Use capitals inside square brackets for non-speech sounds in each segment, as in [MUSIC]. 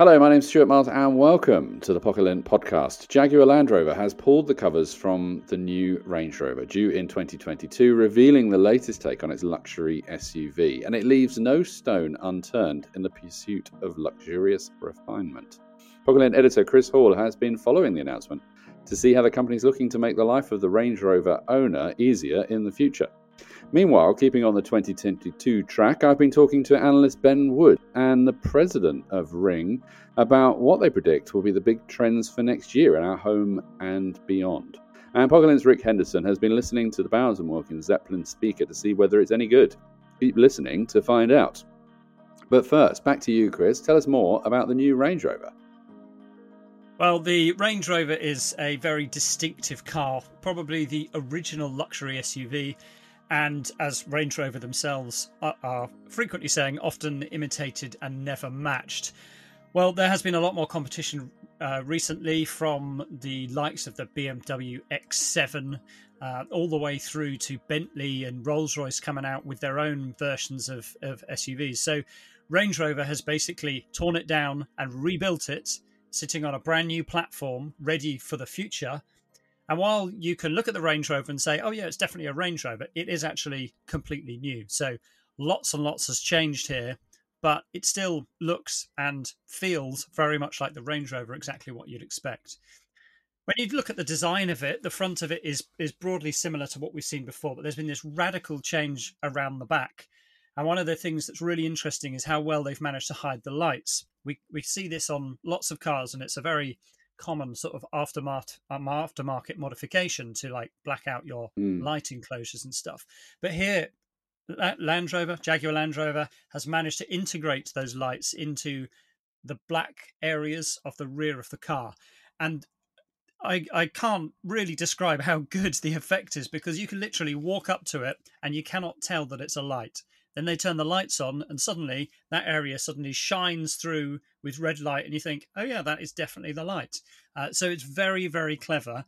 Hello, my name's Stuart Miles and welcome to the Pocket podcast. Jaguar Land Rover has pulled the covers from the new Range Rover due in 2022, revealing the latest take on its luxury SUV, and it leaves no stone unturned in the pursuit of luxurious refinement. Pocket editor Chris Hall has been following the announcement to see how the company is looking to make the life of the Range Rover owner easier in the future. Meanwhile, keeping on the 2022 track, I've been talking to analyst Ben Wood and the president of Ring about what they predict will be the big trends for next year in our home and beyond. And Pocket's Rick Henderson has been listening to the Bowers and Zeppelin speaker to see whether it's any good. Keep listening to find out. But first, back to you, Chris. Tell us more about the new Range Rover. Well, the Range Rover is a very distinctive car, probably the original luxury SUV and as Range Rover themselves are, frequently saying, often imitated and never matched. Well, there has been a lot more competition uh, recently from the likes of the BMW X7 uh, all the way through to Bentley and Rolls Royce coming out with their own versions of, of SUVs. So Range Rover has basically torn it down and rebuilt it, sitting on a brand new platform ready for the future and while you can look at the Range Rover and say, oh, yeah, it's definitely a Range Rover, it is actually completely new. So lots and lots has changed here, but it still looks and feels very much like the Range Rover, exactly what you'd expect. When you look at the design of it, the front of it is is broadly similar to what we've seen before, but there's been this radical change around the back. And one of the things that's really interesting is how well they've managed to hide the lights. We we see this on lots of cars, and it's a very common sort of aftermarket um, aftermarket modification to like black out your mm. light enclosures and stuff. But here, Land Rover, Jaguar Land Rover, has managed to integrate those lights into the black areas of the rear of the car, and I, I can't really describe how [LAUGHS] good the effect is because you can literally walk up to it and you cannot tell that it's a light. Then they turn the lights on, and suddenly that area suddenly shines through with red light, and you think, "Oh yeah, that is definitely the light." Uh, so it's very, very clever.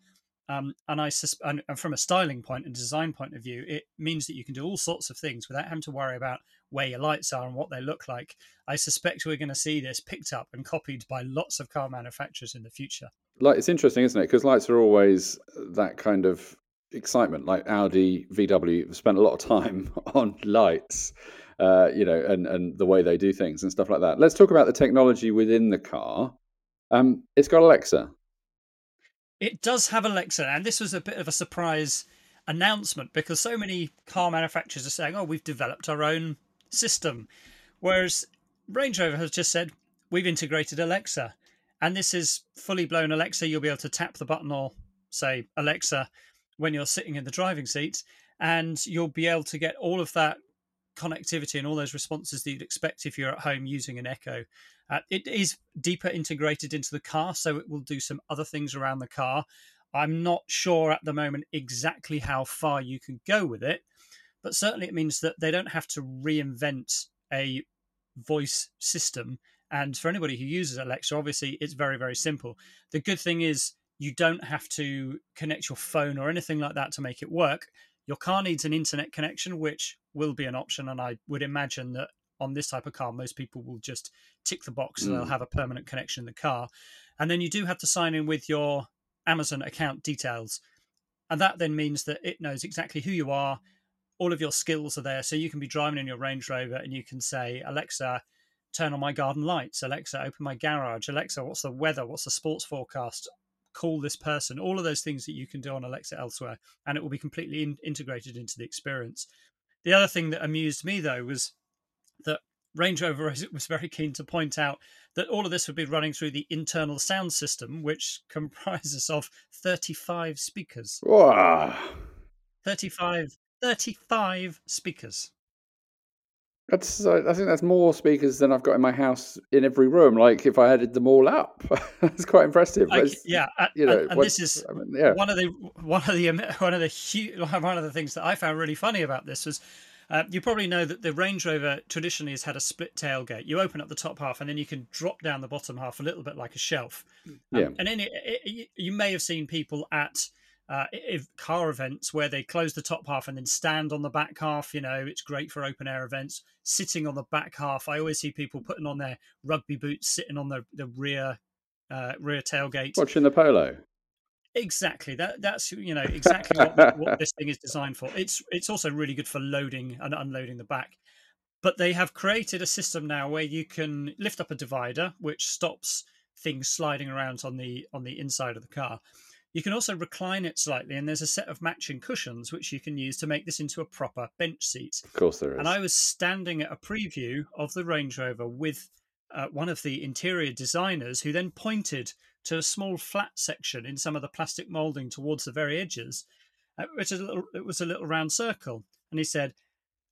Um, and I sus- and, and from a styling point and design point of view, it means that you can do all sorts of things without having to worry about where your lights are and what they look like. I suspect we're going to see this picked up and copied by lots of car manufacturers in the future. Like it's interesting, isn't it? Because lights are always that kind of excitement. Like Audi, VW spent a lot of time [LAUGHS] on lights, uh, you know, and and the way they do things and stuff like that. Let's talk about the technology within the car. Um, it's got Alexa. It does have Alexa, and this was a bit of a surprise announcement because so many car manufacturers are saying, "Oh, we've developed our own system," whereas Range Rover has just said, "We've integrated Alexa." And this is fully blown Alexa. You'll be able to tap the button or say, Alexa, when you're sitting in the driving seat, and you'll be able to get all of that connectivity and all those responses that you'd expect if you're at home using an Echo. Uh, it is deeper integrated into the car, so it will do some other things around the car. I'm not sure at the moment exactly how far you can go with it, but certainly it means that they don't have to reinvent a voice system. And for anybody who uses Alexa, obviously it's very, very simple. The good thing is you don't have to connect your phone or anything like that to make it work. Your car needs an internet connection, which will be an option. And I would imagine that on this type of car, most people will just tick the box and they'll mm. have a permanent connection in the car. And then you do have to sign in with your Amazon account details. And that then means that it knows exactly who you are. All of your skills are there. So you can be driving in your Range Rover and you can say, Alexa, turn on my garden lights. Alexa, open my garage. Alexa, what's the weather? What's the sports forecast? Call this person, all of those things that you can do on Alexa elsewhere, and it will be completely in- integrated into the experience. The other thing that amused me though was that Range Rover [LAUGHS] was very keen to point out that all of this would be running through the internal sound system, which [LAUGHS] comprises of 35 speakers. Wow. 35, 35 speakers. That's, I think that's more speakers than I've got in my house in every room. Like if I added them all up, [LAUGHS] that's quite impressive. yeah, you know, and, and this is I mean, yeah. one of the one of the one of the one of the things that I found really funny about this was. Uh, you probably know that the Range Rover traditionally has had a split tailgate. You open up the top half, and then you can drop down the bottom half a little bit like a shelf. Um, yeah. And then it, it, you may have seen people at uh, car events where they close the top half and then stand on the back half. You know, it's great for open air events. Sitting on the back half, I always see people putting on their rugby boots, sitting on the the rear uh, rear tailgate, watching the polo. Exactly. That that's you know exactly what, [LAUGHS] what this thing is designed for. It's it's also really good for loading and unloading the back. But they have created a system now where you can lift up a divider, which stops things sliding around on the on the inside of the car you can also recline it slightly, and there's a set of matching cushions which you can use to make this into a proper bench seat. Of course, there is. And I was standing at a preview of the Range Rover with uh, one of the interior designers who then pointed to a small flat section in some of the plastic moulding towards the very edges, uh, which is a little, it was a little round circle. And he said,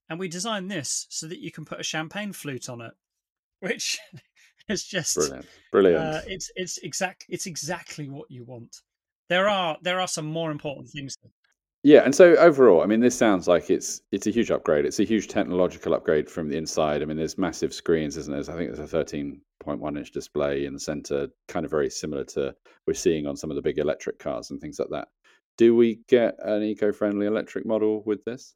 and we designed this so that you can put a champagne flute on it, [LAUGHS] which [LAUGHS] is just brilliant. Brilliant. Uh, it's it's exact it's exactly what you want there are there are some more important things. Yeah, and so overall, I mean, this sounds like it's it's a huge upgrade. It's a huge technological upgrade from the inside. I mean, there's massive screens, isn't there? I think there's a 13.1 inch display in the center, kind of very similar to we're seeing on some of the big electric cars and things like that. Do we get an eco-friendly electric model with this?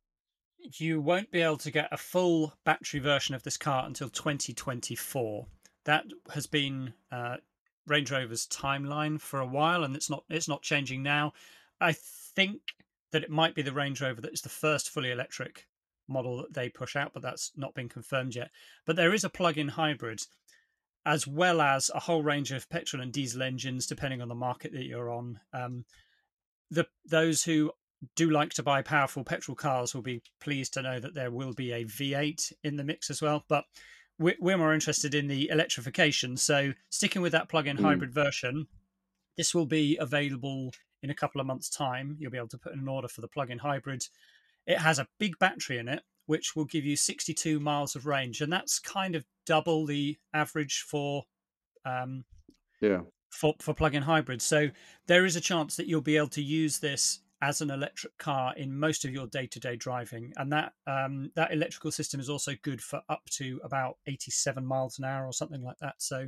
You won't be able to get a full battery version of this car until 2024. That has been uh, Range Rover's timeline for a while, and it's not it's not changing now. I think that it might be the Range Rover that is the first fully electric model that they push out, but that's not been confirmed yet. But there is a plug-in hybrid, as well as a whole range of petrol and diesel engines, depending on the market that you're on. Um, the those who do like to buy powerful petrol cars will be pleased to know that there will be a V8 in the mix as well. But we're more interested in the electrification. So sticking with that plug-in mm. hybrid version, this will be available in a couple of months' time. You'll be able to put in an order for the plug-in hybrid. It has a big battery in it, which will give you 62 miles of range, and that's kind of double the average for um, yeah for for plug-in hybrids. So there is a chance that you'll be able to use this as an electric car in most of your day-to-day driving, and that um, that electrical system is also good for up to about 87 miles an hour or something like that. So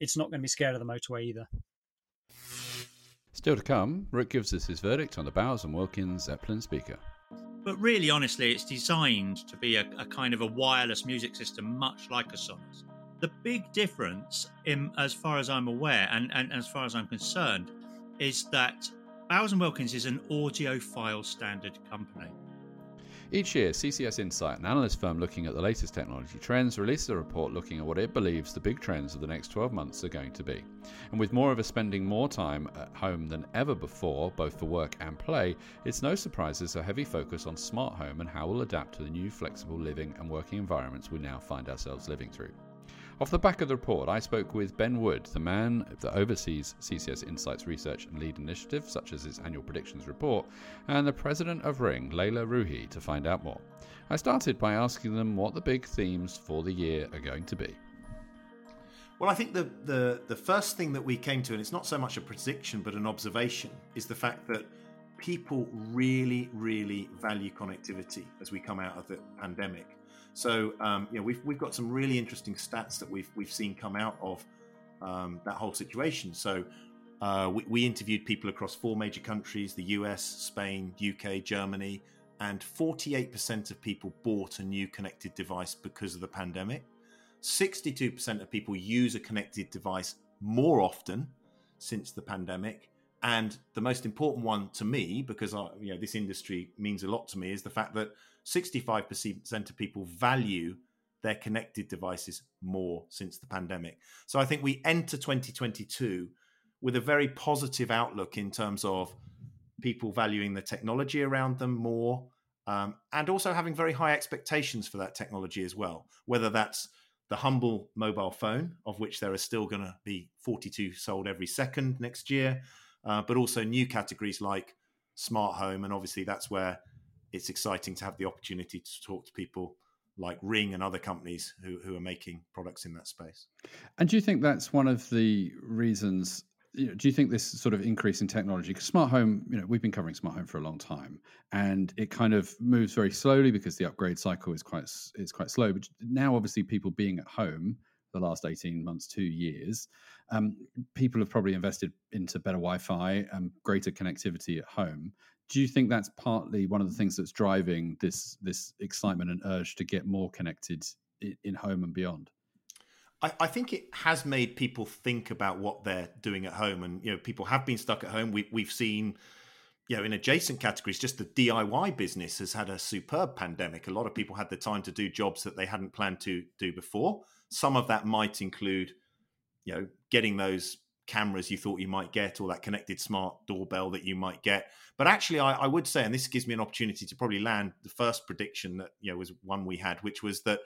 it's not going to be scared of the motorway either. Still to come, Rick gives us his verdict on the Bowers and Wilkins Zeppelin speaker. But really, honestly, it's designed to be a, a kind of a wireless music system, much like a Sonos. The big difference, in, as far as I'm aware, and, and as far as I'm concerned, is that Bowers & Wilkins is an audiophile standard company. Each year, CCS Insight, an analyst firm looking at the latest technology trends, releases a report looking at what it believes the big trends of the next 12 months are going to be. And with more of us spending more time at home than ever before, both for work and play, it's no surprise there's a heavy focus on smart home and how we'll adapt to the new flexible living and working environments we now find ourselves living through. Off the back of the report, I spoke with Ben Wood, the man that oversees CCS Insights research and lead initiatives, such as its annual predictions report, and the president of Ring, Leila Rouhi, to find out more. I started by asking them what the big themes for the year are going to be. Well, I think the, the, the first thing that we came to, and it's not so much a prediction but an observation, is the fact that people really, really value connectivity as we come out of the pandemic. So um, we've we've got some really interesting stats that we've we've seen come out of um, that whole situation. So uh, we, we, interviewed people across four major countries: the US, Spain, UK, Germany, and 48% of people bought a new connected device because of the pandemic. 62% of people use a connected device more often since the pandemic. And the most important one to me, because I, you know this industry means a lot to me, is the fact that 65% of people value their connected devices more since the pandemic. So I think we enter 2022 with a very positive outlook in terms of people valuing the technology around them more um, and also having very high expectations for that technology as well, whether that's the humble mobile phone, of which there are still going to be 42 sold every second next year, uh, but also new categories like smart home. And obviously, that's where it's exciting to have the opportunity to talk to people like Ring and other companies who, who are making products in that space. And do you think that's one of the reasons? You know, do you think this sort of increase in technology? Because smart home, you know, we've been covering smart home for a long time, and it kind of moves very slowly because the upgrade cycle is quite is quite slow. But now, obviously, people being at home the last 18 months, two years, um, people have probably invested into better Wi Fi and greater connectivity at home do you think that's partly one of the things that's driving this this excitement and urge to get more connected in, in home and beyond? I, I, think it has made people think about what they're doing at home, and you know, people have been stuck at home. We, we've seen, you know, in adjacent categories, just the DIY business has had a superb pandemic. A lot of people had the time to do jobs that they hadn't planned to do before. Some of that might include, you know, getting those cameras you thought you might get or that connected smart doorbell that you might get. But actually, I, I, would say, and this gives me an opportunity to probably land the first prediction that you know was one we had, which was that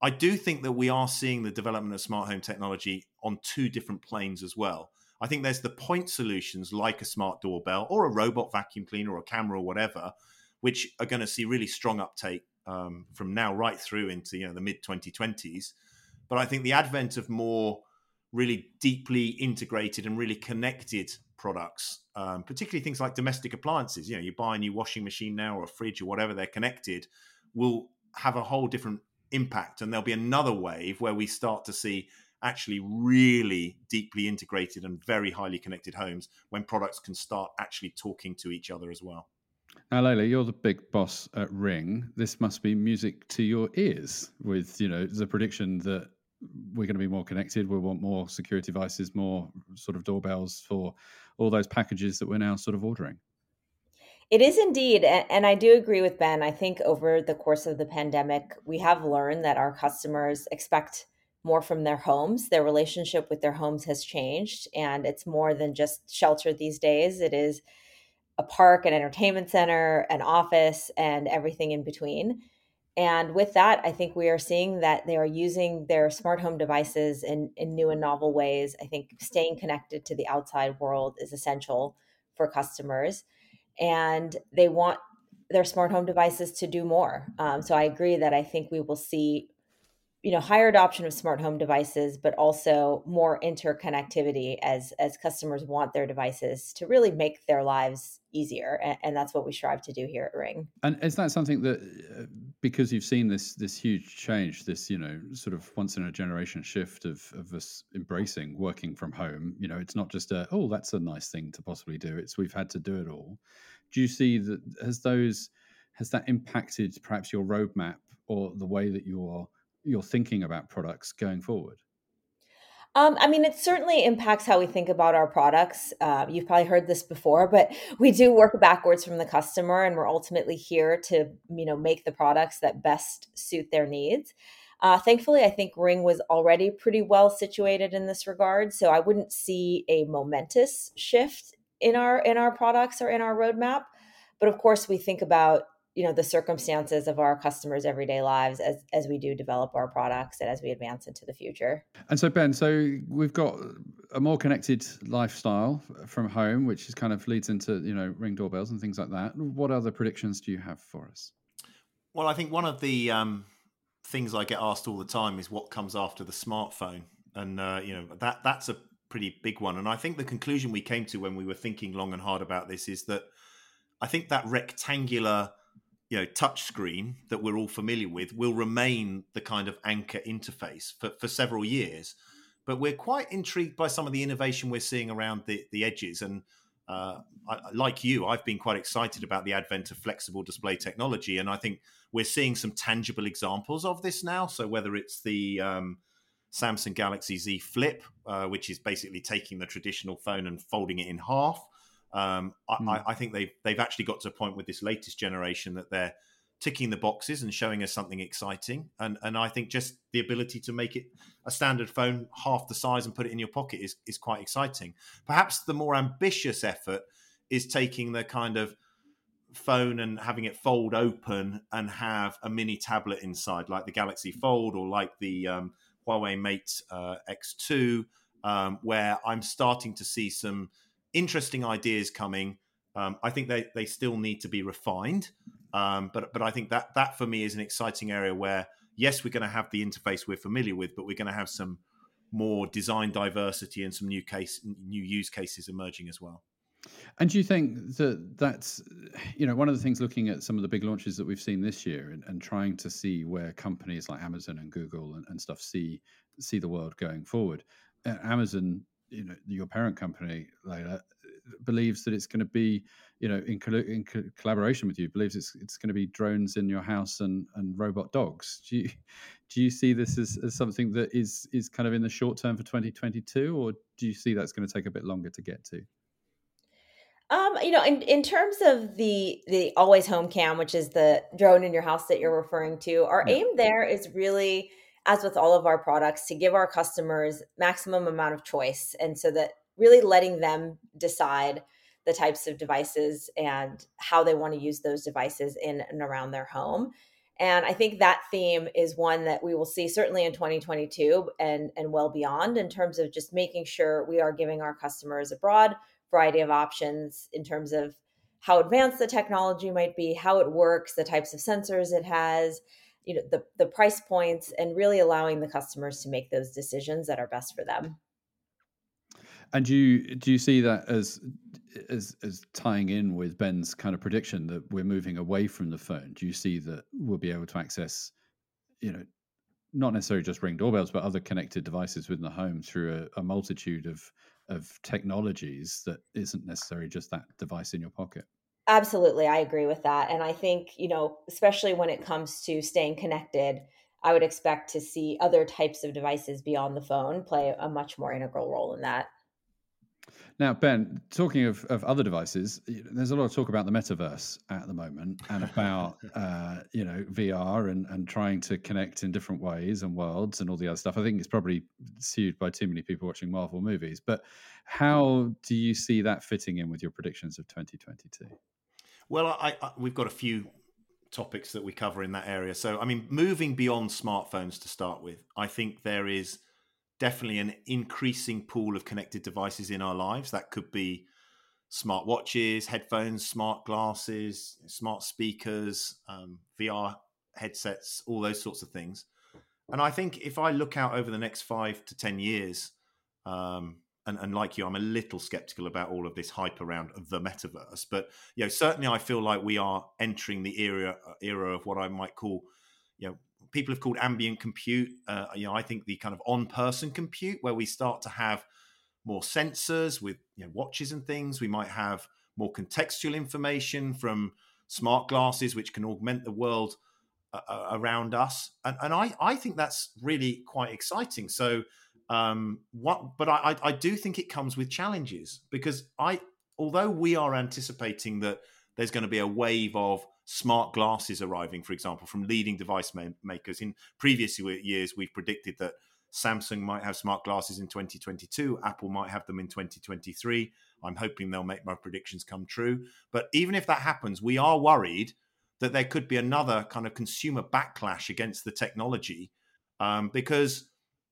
I do think that we are seeing the development of smart home technology on two different planes as well. I think there's the point solutions like a smart doorbell or a robot vacuum cleaner or a camera or whatever, which are going to see really strong uptake um, from now right through into you know the mid 2020s. But I think the advent of more really deeply integrated and really connected products, um, particularly things like domestic appliances. You know, you buy a new washing machine now or a fridge or whatever, they're connected, will have a whole different impact. And there'll be another wave where we start to see actually really deeply integrated and very highly connected homes when products can start actually talking to each other as well. Now, Leila, you're the big boss at Ring. This must be music to your ears with, you know, the prediction that we're going to be more connected. We'll want more security devices, more sort of doorbells for all those packages that we're now sort of ordering. It is indeed. And I do agree with Ben. I think over the course of the pandemic, we have learned that our customers expect more from their homes. Their relationship with their homes has changed, and it's more than just shelter these days. It is a park, an entertainment center, an office, and everything in between. And with that, I think we are seeing that they are using their smart home devices in, in new and novel ways. I think staying connected to the outside world is essential for customers. And they want their smart home devices to do more. Um, so I agree that I think we will see you know higher adoption of smart home devices but also more interconnectivity as as customers want their devices to really make their lives easier and, and that's what we strive to do here at ring. And is that something that uh, because you've seen this this huge change this you know sort of once in a generation shift of of us embracing working from home you know it's not just a oh that's a nice thing to possibly do it's we've had to do it all. Do you see that has those has that impacted perhaps your roadmap or the way that you're you're thinking about products going forward? Um, I mean, it certainly impacts how we think about our products. Uh, you've probably heard this before, but we do work backwards from the customer, and we're ultimately here to, you know, make the products that best suit their needs. Uh, thankfully, I think Ring was already pretty well situated in this regard, so I wouldn't see a momentous shift in our in our products or in our roadmap. But of course, we think about you know the circumstances of our customers everyday lives as as we do develop our products and as we advance into the future. And so ben so we've got a more connected lifestyle from home which is kind of leads into you know ring doorbells and things like that. What other predictions do you have for us? Well i think one of the um, things i get asked all the time is what comes after the smartphone. And uh, you know that that's a pretty big one. And i think the conclusion we came to when we were thinking long and hard about this is that i think that rectangular you know touch screen that we're all familiar with will remain the kind of anchor interface for, for several years. But we're quite intrigued by some of the innovation we're seeing around the, the edges. And uh, I, like you i've been quite excited about the advent of flexible display technology. And i think we're seeing some tangible examples of this now. So whether it's the um, samsung galaxy z flip uh, which is basically taking the traditional phone and folding it in half um, mm. I, I, think they've they've actually got to a point with this latest generation that they're ticking the boxes and showing us something exciting. And and I think just the ability to make it a standard phone half the size and put it in your pocket is is quite exciting. Perhaps the more ambitious effort is taking the kind of phone and having it fold open and have a mini tablet inside, like the Galaxy Fold or like the um, Huawei Mate uh, X2, um, where I'm starting to see some interesting ideas coming Um, I think they, they still need to be refined. Um, but but I think that that for me is an exciting area where yes, we're going to have the interface we're familiar with, but we're going to have some more design diversity and some new case new use cases emerging as well. And do you think that that's, you know, one of the things looking at some of the big launches that we've seen this year and, and trying to see where companies like Amazon and Google and, and stuff see see the world going forward. Uh, Amazon, you know, your parent company, Leila, believes that it's going to be, you know, in, in collaboration with you, believes it's it's going to be drones in your house and and robot dogs. Do you do you see this as, as something that is is kind of in the short term for 2022, or do you see that's going to take a bit longer to get to? Um, you know, in, in terms of the the always home cam, which is the drone in your house that you're referring to, our yeah. aim there is really, as with all of our products, to give our customers maximum amount of choice, and so that really letting them decide the types of devices and how they want to use those devices in and around their home. And I think that theme is one that we will see certainly in 2022 and and well beyond in terms of just making sure we are giving our customers a broad variety of options in terms of how advanced the technology might be, how it works, the types of sensors it has, you know, the, the price points, and really allowing the customers to make those decisions that are best for them. And do you do you see that as as as tying in with Ben's kind of prediction that we're moving away from the phone? Do you see that we'll be able to access, you know, not necessarily just ring doorbells, but other connected devices within the home through a, a multitude of of technologies that isn't necessarily just that device in your pocket. Absolutely, I agree with that. And I think, you know, especially when it comes to staying connected, I would expect to see other types of devices beyond the phone play a much more integral role in that. Now, Ben, talking of, of other devices, there's a lot of talk about the metaverse at the moment and about [LAUGHS] uh, you know VR and, and trying to connect in different ways and worlds and all the other stuff. I think it's probably sued by too many people watching Marvel movies. But how do you see that fitting in with your predictions of 2022? Well, I, I, we've got a few topics that we cover in that area. So, I mean, moving beyond smartphones to start with, I think there is definitely an increasing pool of connected devices in our lives. That could be smart watches, headphones, smart glasses, smart speakers, um, VR headsets, all those sorts of things. And I think if I look out over the next five to 10 years, um, and, and, like you, I'm a little skeptical about all of this hype around the metaverse. But you know, certainly, I feel like we are entering the era era of what I might call, you know, people have called ambient compute. Uh, you know, I think the kind of on-person compute where we start to have more sensors with you know, watches and things. We might have more contextual information from smart glasses, which can augment the world uh, uh, around us. And, and I, I think that's really quite exciting. So, um, what? But I, I do think it comes with challenges because I, although we are anticipating that there's going to be a wave of smart glasses arriving, for example, from leading device ma- makers. In previous years, we've predicted that Samsung might have smart glasses in 2022, Apple might have them in 2023. I'm hoping they'll make my predictions come true. But even if that happens, we are worried that there could be another kind of consumer backlash against the technology um, because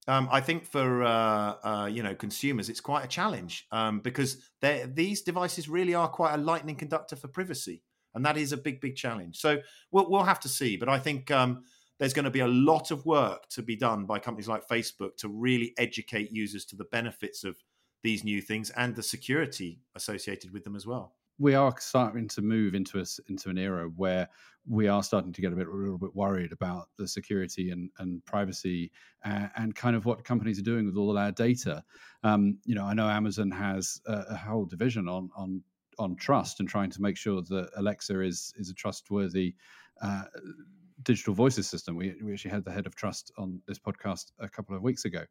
um, I think for uh, uh, you know consumers, it's quite a challenge um, because these devices really are quite a lightning conductor for privacy and that is a big, big challenge. So we'll, we'll have to see. But I think um, there's going to be a lot of work to be done by companies like Facebook to really educate users to the benefits of these new things and the security associated with them as well. We are starting to move into into an era where we are starting to get a bit a little bit worried about the security and, and privacy and, and kind of what companies are doing with all of our data. Um, you know, I know Amazon has a, a whole division on on on trust and trying to make sure that Alexa is is a trustworthy uh, digital voices system. We, we actually had the head of trust on this podcast a couple of weeks ago.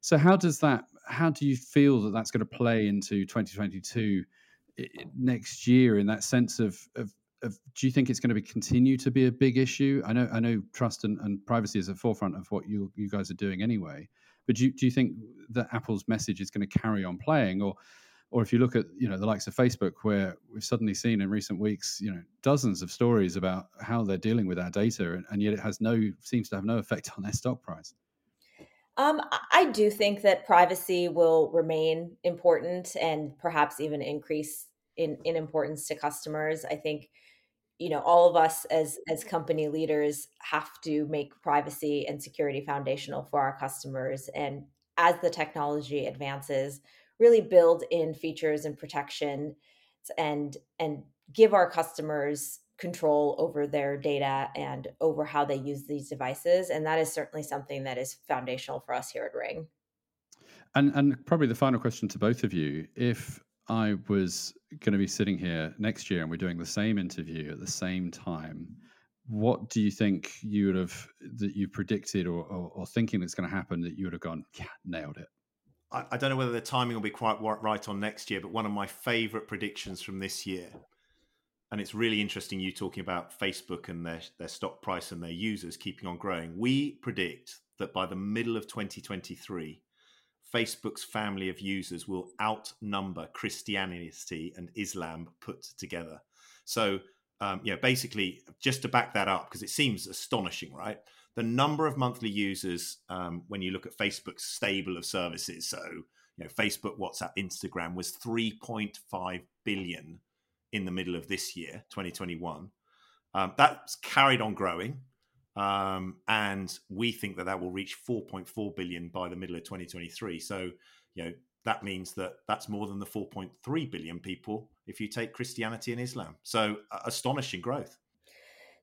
So how does that? How do you feel that that's going to play into 2022 next year in that sense of, of of, do you think it's going to be continue to be a big issue? I know I know trust and, and privacy is at the forefront of what you you guys are doing anyway. But do you, do you think that Apple's message is going to carry on playing, or or if you look at you know the likes of Facebook, where we've suddenly seen in recent weeks, you know, dozens of stories about how they're dealing with our data, and, and yet it has no seems to have no effect [LAUGHS] on their stock price. Um, I do think that privacy will remain important and perhaps even increase in in importance to customers. I think you know all of us as as company leaders have to make privacy and security foundational for our customers and as the technology advances really build in features and protection and and give our customers control over their data and over how they use these devices and that is certainly something that is foundational for us here at ring and and probably the final question to both of you if I was going to be sitting here next year and we're doing the same interview at the same time, what do you think you would have that you predicted or, or, or thinking that's going to happen that you would have gone, yeah, nailed it? I, I don't know whether the timing will be quite right on next year, but one of my favorite predictions from this year, and it's really interesting you talking about Facebook and their, their stock price and their users keeping on growing. We predict that by the middle of 2023, Facebook's family of users will outnumber Christianity and Islam put together. So, um, yeah, basically, just to back that up, because it seems astonishing, right? The number of monthly users, um, when you look at Facebook's stable of services, so you know, Facebook, WhatsApp, Instagram, was 3.5 billion in the middle of this year, 2021. Um, that's carried on growing. Um, and we think that that will reach 4.4 billion by the middle of 2023. So, you know, that means that that's more than the 4.3 billion people if you take Christianity and Islam. So, uh, astonishing growth.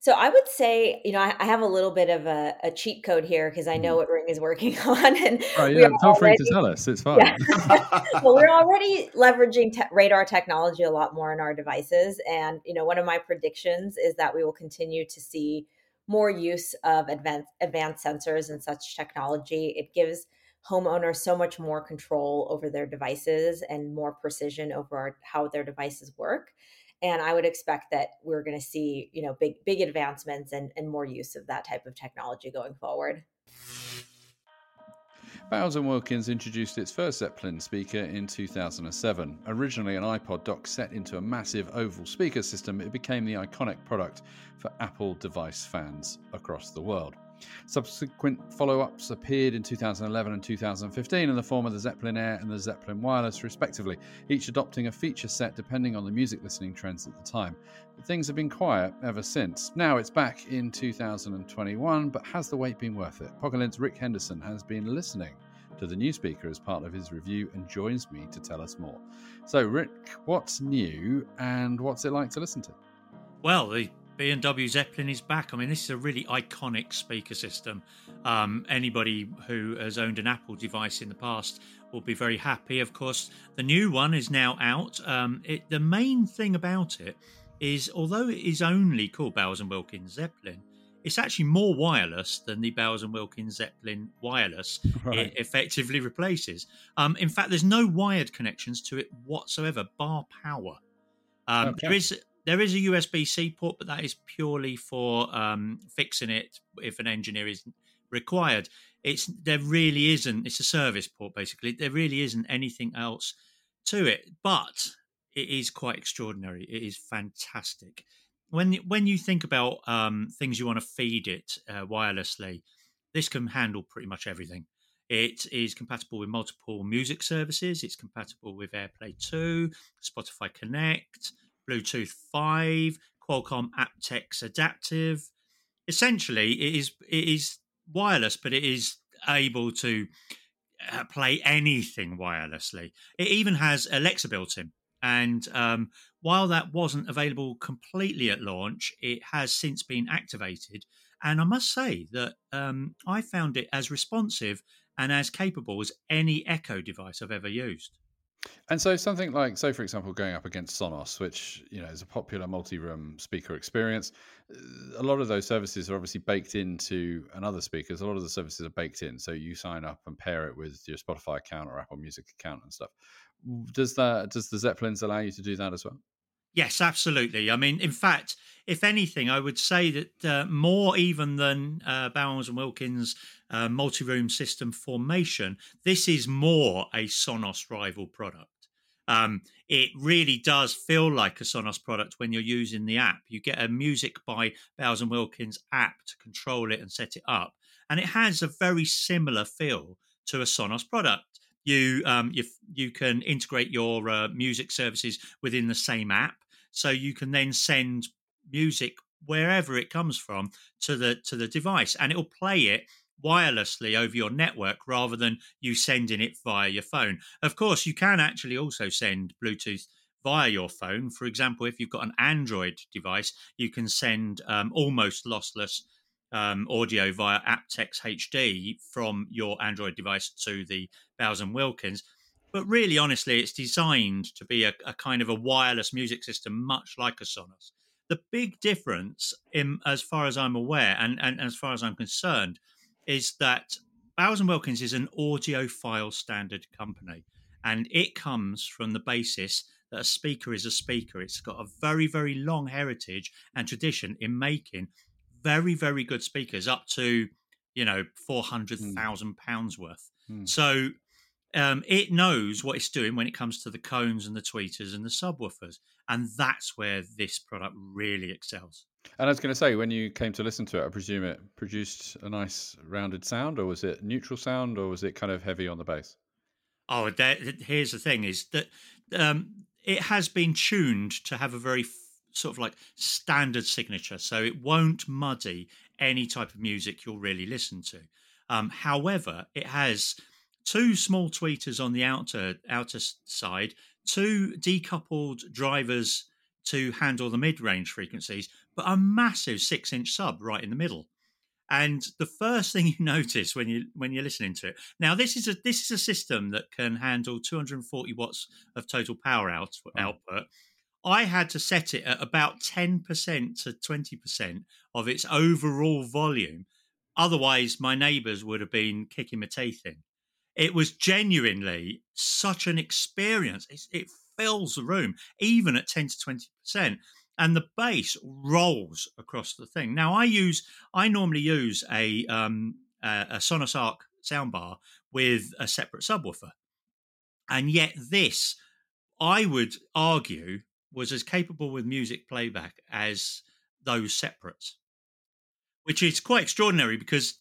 So I would say, you know, I, I have a little bit of a, a cheat code here because I know mm. what Ring is working [LAUGHS] on, and oh yeah, feel already, free to tell us. It's fine. Yeah. [LAUGHS] well, we're already leveraging te- radar technology a lot more in our devices, and you know, one of my predictions is that we will continue to see more use of advanced advanced sensors and such technology. It gives homeowners so much more control over their devices and more precision over how their devices work. And I would expect that we're going to see, you know, big big advancements and, and more use of that type of technology going forward. Bowers and Wilkins introduced its first Zeppelin speaker in 2007. Originally an iPod dock set into a massive oval speaker system, it became the iconic product for Apple device fans across the world. Subsequent follow ups appeared in 2011 and 2015 in the form of the Zeppelin Air and the Zeppelin Wireless, respectively, each adopting a feature set depending on the music listening trends at the time. But things have been quiet ever since. Now it's back in 2021, but has the wait been worth it? Pocket-lint's Rick Henderson has been listening to the new speaker as part of his review and joins me to tell us more. So, Rick, what's new and what's it like to listen to? Well, the B&W Zeppelin is back. I mean, this is a really iconic speaker system. Um, anybody who has owned an Apple device in the past will be very happy. Of course, the new one is now out. Um, it, the main thing about it is, although it is only called Bowers and Wilkins Zeppelin, it's actually more wireless than the Bowers and Wilkins Zeppelin wireless. Right. It effectively replaces. Um, in fact, there's no wired connections to it whatsoever, bar power. Um, okay. There is there is a USB C port, but that is purely for um, fixing it if an engineer is required. It's there really isn't. It's a service port basically. There really isn't anything else to it, but it is quite extraordinary. It is fantastic. When when you think about um, things you want to feed it uh, wirelessly, this can handle pretty much everything. It is compatible with multiple music services. It's compatible with AirPlay 2, Spotify Connect, Bluetooth 5, Qualcomm aptX adaptive. Essentially, it is it is wireless, but it is able to uh, play anything wirelessly. It even has Alexa built in. And um, while that wasn't available completely at launch, it has since been activated. And I must say that um, I found it as responsive and as capable as any Echo device I've ever used. And so something like, say, for example, going up against Sonos, which you know is a popular multi-room speaker experience, a lot of those services are obviously baked into and other speakers. A lot of the services are baked in, so you sign up and pair it with your Spotify account or Apple Music account and stuff. Does that does the Zeppelins allow you to do that as well? Yes, absolutely. I mean, in fact, if anything, I would say that uh, more even than uh, Bowers and Wilkins uh, multi-room system formation, this is more a Sonos rival product. Um, it really does feel like a Sonos product when you're using the app. You get a Music by Bowers and Wilkins app to control it and set it up, and it has a very similar feel to a Sonos product. You um, you you can integrate your uh, music services within the same app, so you can then send music wherever it comes from to the to the device, and it'll play it wirelessly over your network rather than you sending it via your phone. Of course, you can actually also send Bluetooth via your phone. For example, if you've got an Android device, you can send um, almost lossless um, audio via aptX HD from your Android device to the Bowers and Wilkins. But really, honestly, it's designed to be a, a kind of a wireless music system, much like a Sonos. The big difference, in, as far as I'm aware, and, and as far as I'm concerned, is that Bowers and Wilkins is an audiophile standard company, and it comes from the basis that a speaker is a speaker. It's got a very, very long heritage and tradition in making very, very good speakers, up to you know four hundred thousand mm. pounds worth. Mm. So um, it knows what it's doing when it comes to the cones and the tweeters and the subwoofers, and that's where this product really excels. And I was going to say, when you came to listen to it, I presume it produced a nice rounded sound, or was it neutral sound, or was it kind of heavy on the bass? Oh, there, here's the thing: is that um, it has been tuned to have a very sort of like standard signature, so it won't muddy any type of music you'll really listen to. Um, however, it has two small tweeters on the outer outer side, two decoupled drivers to handle the mid-range frequencies, but a massive six-inch sub right in the middle. And the first thing [LAUGHS] you notice when you when you're listening to it, now this is a this is a system that can handle 240 watts of total power out, oh. output. I had to set it at about 10% to 20% of its overall volume. Otherwise, my neighbours would have been kicking my teeth in. It was genuinely such an experience. It, it fills the room, even at 10 to 20%. And the bass rolls across the thing. Now, I use, I normally use a, um, a, a Sonos Arc soundbar with a separate subwoofer. And yet, this, I would argue, was as capable with music playback as those separates, which is quite extraordinary because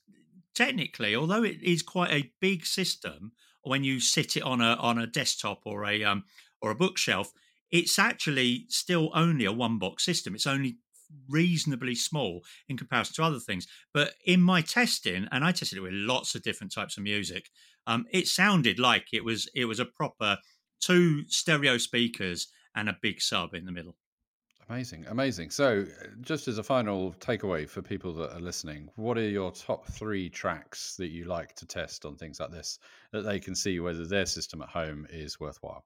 technically, although it is quite a big system, when you sit it on a on a desktop or a um, or a bookshelf, it's actually still only a one box system. It's only reasonably small in comparison to other things. But in my testing, and I tested it with lots of different types of music, um, it sounded like it was it was a proper two stereo speakers and a big sub in the middle. Amazing, amazing. So, just as a final takeaway for people that are listening, what are your top three tracks that you like to test on things like this that they can see whether their system at home is worthwhile?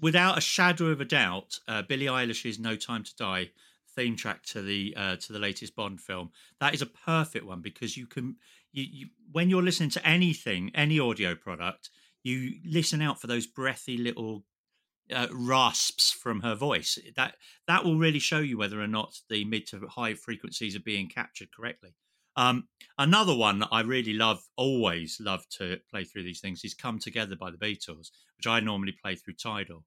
without a shadow of a doubt, uh, Billie Eilish's "No Time to Die" theme track to the uh, to the latest Bond film. That is a perfect one because you can you, you when you're listening to anything, any audio product, you listen out for those breathy little uh, rasps from her voice. That that will really show you whether or not the mid to high frequencies are being captured correctly. Um, another one that I really love, always love to play through these things, is "Come Together" by the Beatles, which I normally play through Tidal,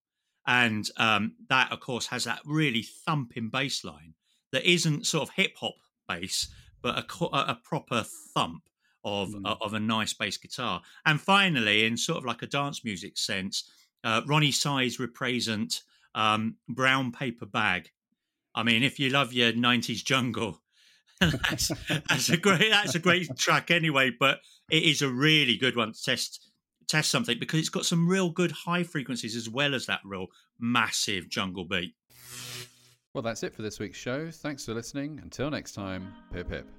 and um, that, of course, has that really thumping bass line that isn't sort of hip hop bass, but a, a, proper thump of mm. of a nice bass guitar. And finally, in sort of like a dance music sense, uh, Roni Size Reprazent um, "Brown Paper Bag." I mean, if you love your '90s jungle [LAUGHS] that's, that's a great that's a great track anyway, but it is a really good one to test test something because it's got some real good high frequencies as well as that real massive jungle beat. Well, that's it for this week's show. Thanks for listening. Until next time, pip pip.